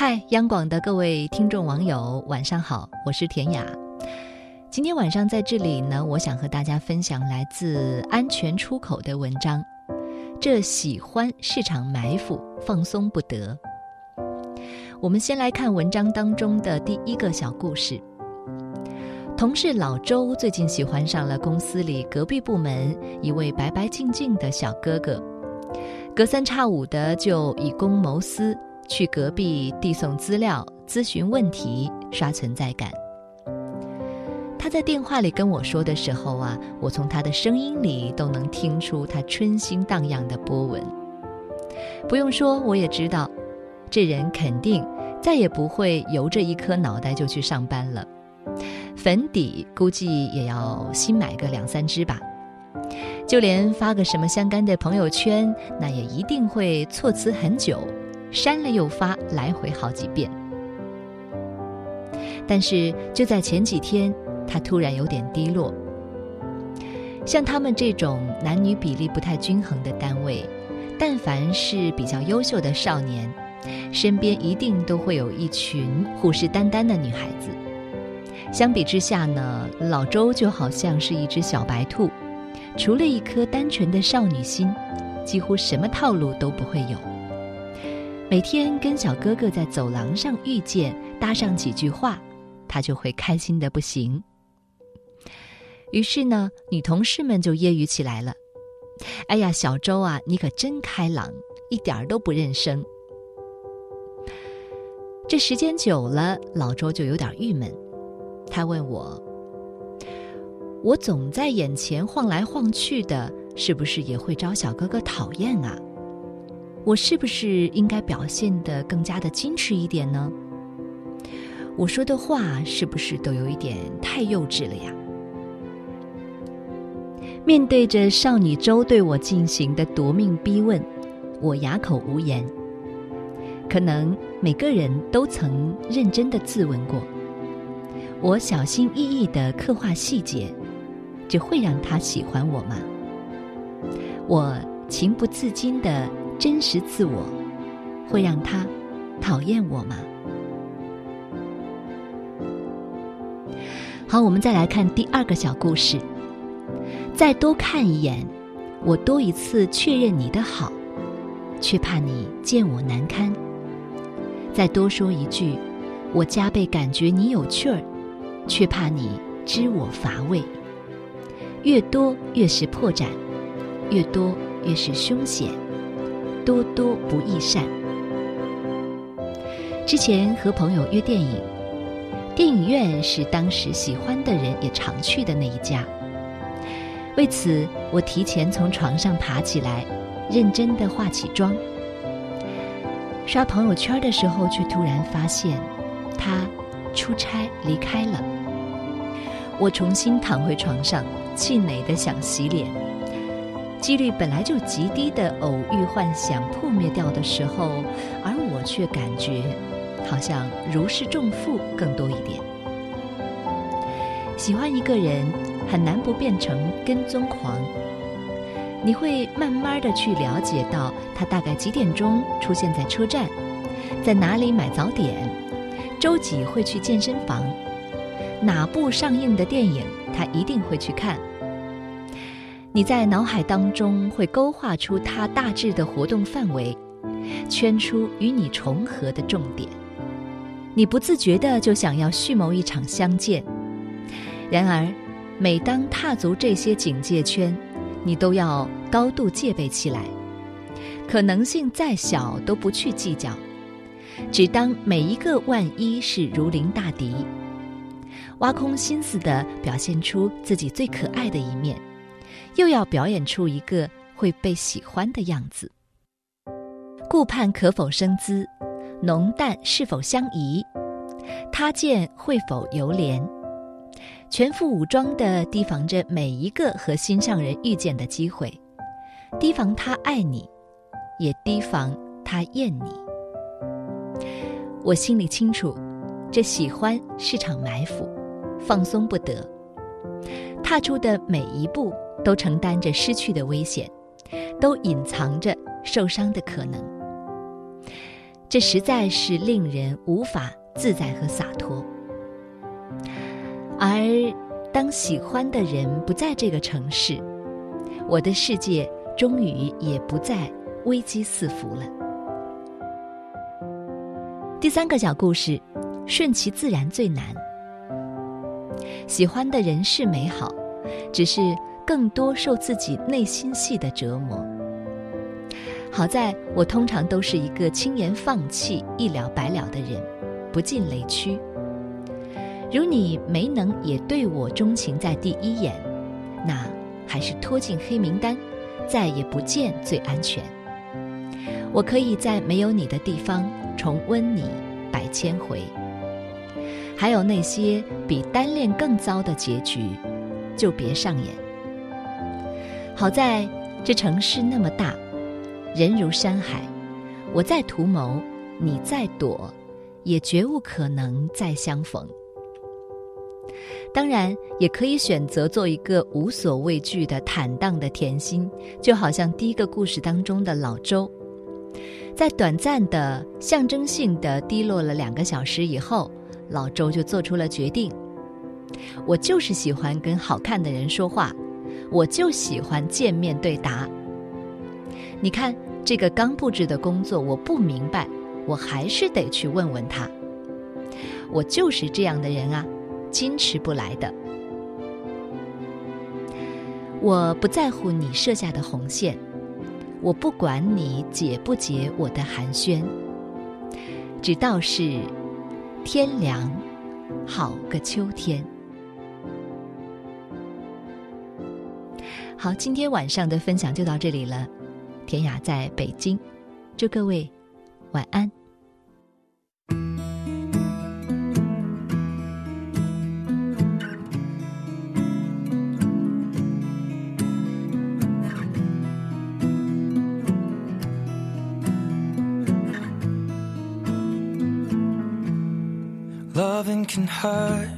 嗨，央广的各位听众网友，晚上好，我是田雅。今天晚上在这里呢，我想和大家分享来自安全出口的文章。这喜欢市场埋伏，放松不得。我们先来看文章当中的第一个小故事。同事老周最近喜欢上了公司里隔壁部门一位白白净净的小哥哥，隔三差五的就以公谋私。去隔壁递送资料、咨询问题、刷存在感。他在电话里跟我说的时候啊，我从他的声音里都能听出他春心荡漾的波纹。不用说，我也知道，这人肯定再也不会由着一颗脑袋就去上班了。粉底估计也要新买个两三支吧，就连发个什么相干的朋友圈，那也一定会措辞很久。删了又发，来回好几遍。但是就在前几天，他突然有点低落。像他们这种男女比例不太均衡的单位，但凡是比较优秀的少年，身边一定都会有一群虎视眈眈的女孩子。相比之下呢，老周就好像是一只小白兔，除了一颗单纯的少女心，几乎什么套路都不会有。每天跟小哥哥在走廊上遇见，搭上几句话，他就会开心的不行。于是呢，女同事们就揶揄起来了：“哎呀，小周啊，你可真开朗，一点儿都不认生。”这时间久了，老周就有点郁闷，他问我：“我总在眼前晃来晃去的，是不是也会招小哥哥讨厌啊？”我是不是应该表现得更加的矜持一点呢？我说的话是不是都有一点太幼稚了呀？面对着少女周对我进行的夺命逼问，我哑口无言。可能每个人都曾认真的自问过：我小心翼翼的刻画细节，就会让他喜欢我吗？我情不自禁的。真实自我会让他讨厌我吗？好，我们再来看第二个小故事。再多看一眼，我多一次确认你的好，却怕你见我难堪。再多说一句，我加倍感觉你有趣儿，却怕你知我乏味。越多越是破绽，越多越是凶险。多多不易善。之前和朋友约电影，电影院是当时喜欢的人也常去的那一家。为此，我提前从床上爬起来，认真的化起妆。刷朋友圈的时候，却突然发现他出差离开了。我重新躺回床上，气馁的想洗脸。几率本来就极低的偶遇幻想破灭掉的时候，而我却感觉好像如释重负更多一点。喜欢一个人很难不变成跟踪狂，你会慢慢的去了解到他大概几点钟出现在车站，在哪里买早点，周几会去健身房，哪部上映的电影他一定会去看。你在脑海当中会勾画出他大致的活动范围，圈出与你重合的重点，你不自觉的就想要蓄谋一场相见。然而，每当踏足这些警戒圈，你都要高度戒备起来，可能性再小都不去计较，只当每一个万一是如临大敌，挖空心思的表现出自己最可爱的一面。又要表演出一个会被喜欢的样子，顾盼可否生姿，浓淡是否相宜，他见会否犹怜，全副武装的提防着每一个和心上人遇见的机会，提防他爱你，也提防他厌你。我心里清楚，这喜欢是场埋伏，放松不得，踏出的每一步。都承担着失去的危险，都隐藏着受伤的可能。这实在是令人无法自在和洒脱。而当喜欢的人不在这个城市，我的世界终于也不再危机四伏了。第三个小故事，顺其自然最难。喜欢的人是美好，只是更多受自己内心戏的折磨。好在我通常都是一个轻言放弃、一了百了的人，不进雷区。如你没能也对我钟情在第一眼，那还是拖进黑名单，再也不见最安全。我可以在没有你的地方重温你百千回。还有那些比单恋更糟的结局，就别上演。好在这城市那么大，人如山海，我在图谋，你在躲，也绝无可能再相逢。当然，也可以选择做一个无所畏惧的坦荡的甜心，就好像第一个故事当中的老周，在短暂的象征性的低落了两个小时以后。老周就做出了决定，我就是喜欢跟好看的人说话，我就喜欢见面对答。你看这个刚布置的工作，我不明白，我还是得去问问他。我就是这样的人啊，矜持不来的。我不在乎你设下的红线，我不管你解不解我的寒暄，只道是。天凉，好个秋天。好，今天晚上的分享就到这里了。田雅在北京，祝各位晚安。Loving can hurt.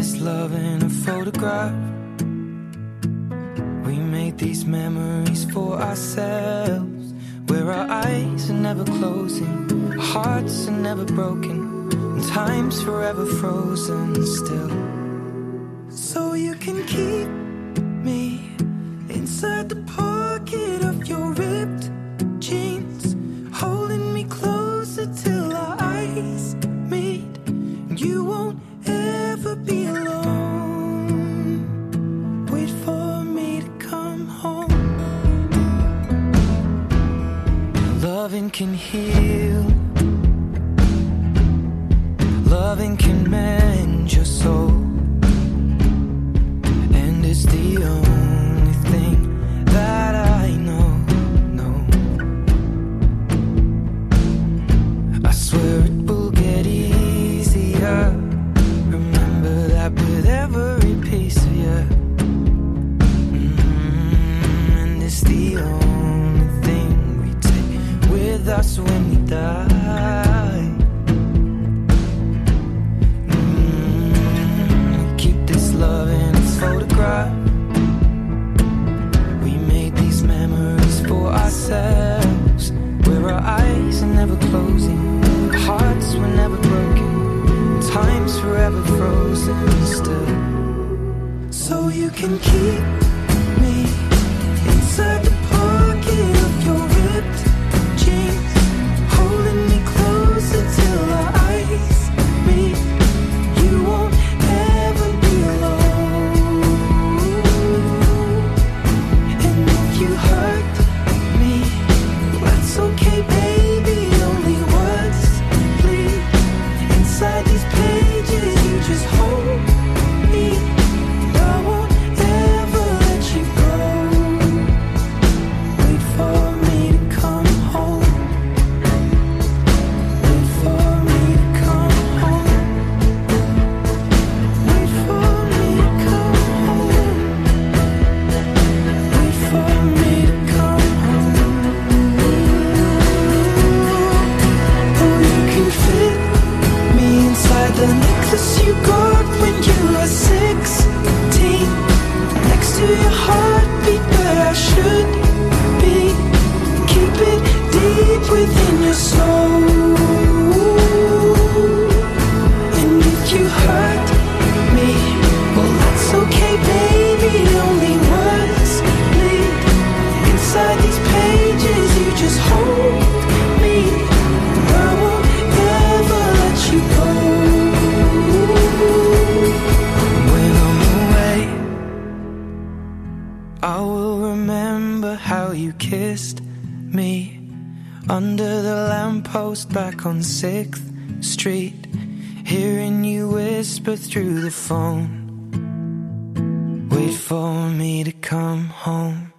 This love in a photograph. We made these memories for ourselves. Where our eyes are never closing, hearts are never broken, and time's forever frozen still. So you can keep me inside the pocket of your ripped Can heal. Loving can I will remember how you kissed me under the lamppost back on 6th Street. Hearing you whisper through the phone. Wait for me to come home.